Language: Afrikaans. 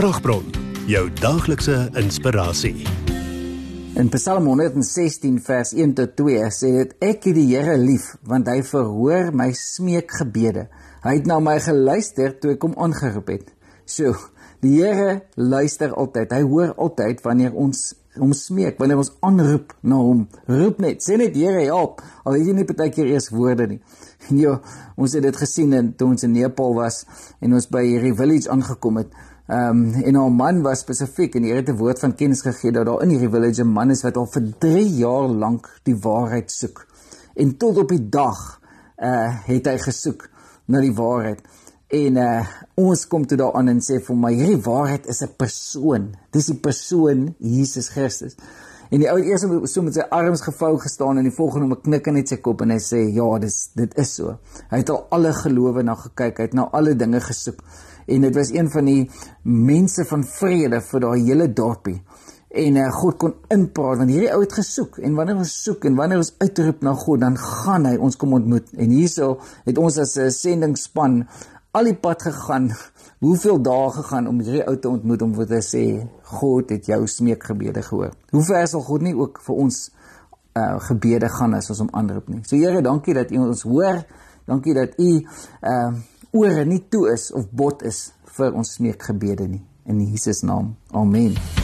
Kragbron, jou daaglikse inspirasie. In Psalm 116 vers 1 tot 2 sê dit ek het die Here lief want hy verhoor my smeekgebede. Hy het na my geluister toe ek hom aangeroep het. So, die Here luister altyd. Hy hoor altyd wanneer ons hom smeek, wanneer ons aanroep na hom. Roep net, sê net Here help. Al het jy nie partykeer eers woorde nie. Ja, ons het dit gesien in, toe ons in Nepal was en ons by hierdie village aangekom het. Ehm um, en 'n man was spesifiek en die Here het 'n woord van kennis gegee dat daar in hierdie village 'n man is wat al vir 3 jaar lank die waarheid soek. En tot op die dag uh het hy gesoek na die waarheid. En uh ons kom toe daaraan en sê vir my hierdie waarheid is 'n persoon. Dis die persoon Jesus Christus. En die ou het eers so met sy arms gevou gestaan en die volgende om 'n knik in sy kop en hy sê ja, dis dit is so. Hy het al alle gelowe na gekyk, hy het na alle dinge gesoek. En dit was een van die mense van vrede vir daai hele dorpie. En uh, God kon inpraat want hierdie ou het gesoek en wanneer ons soek en wanneer ons uitroep na God, dan gaan hy ons kom ontmoet. En hierso het ons as 'n sendingsspan al die pad gegaan, hoeveel dae gegaan om hierdie ou te ontmoet om te sê God het jou smeekgebede gehoor. Hoe ver sal God nie ook vir ons uh gebede gaan as ons hom aanroep nie. So Here, dankie dat U ons hoor. Dankie dat U uh ore nie toe is of bot is vir ons smeekgebede nie. In Jesus naam. Amen.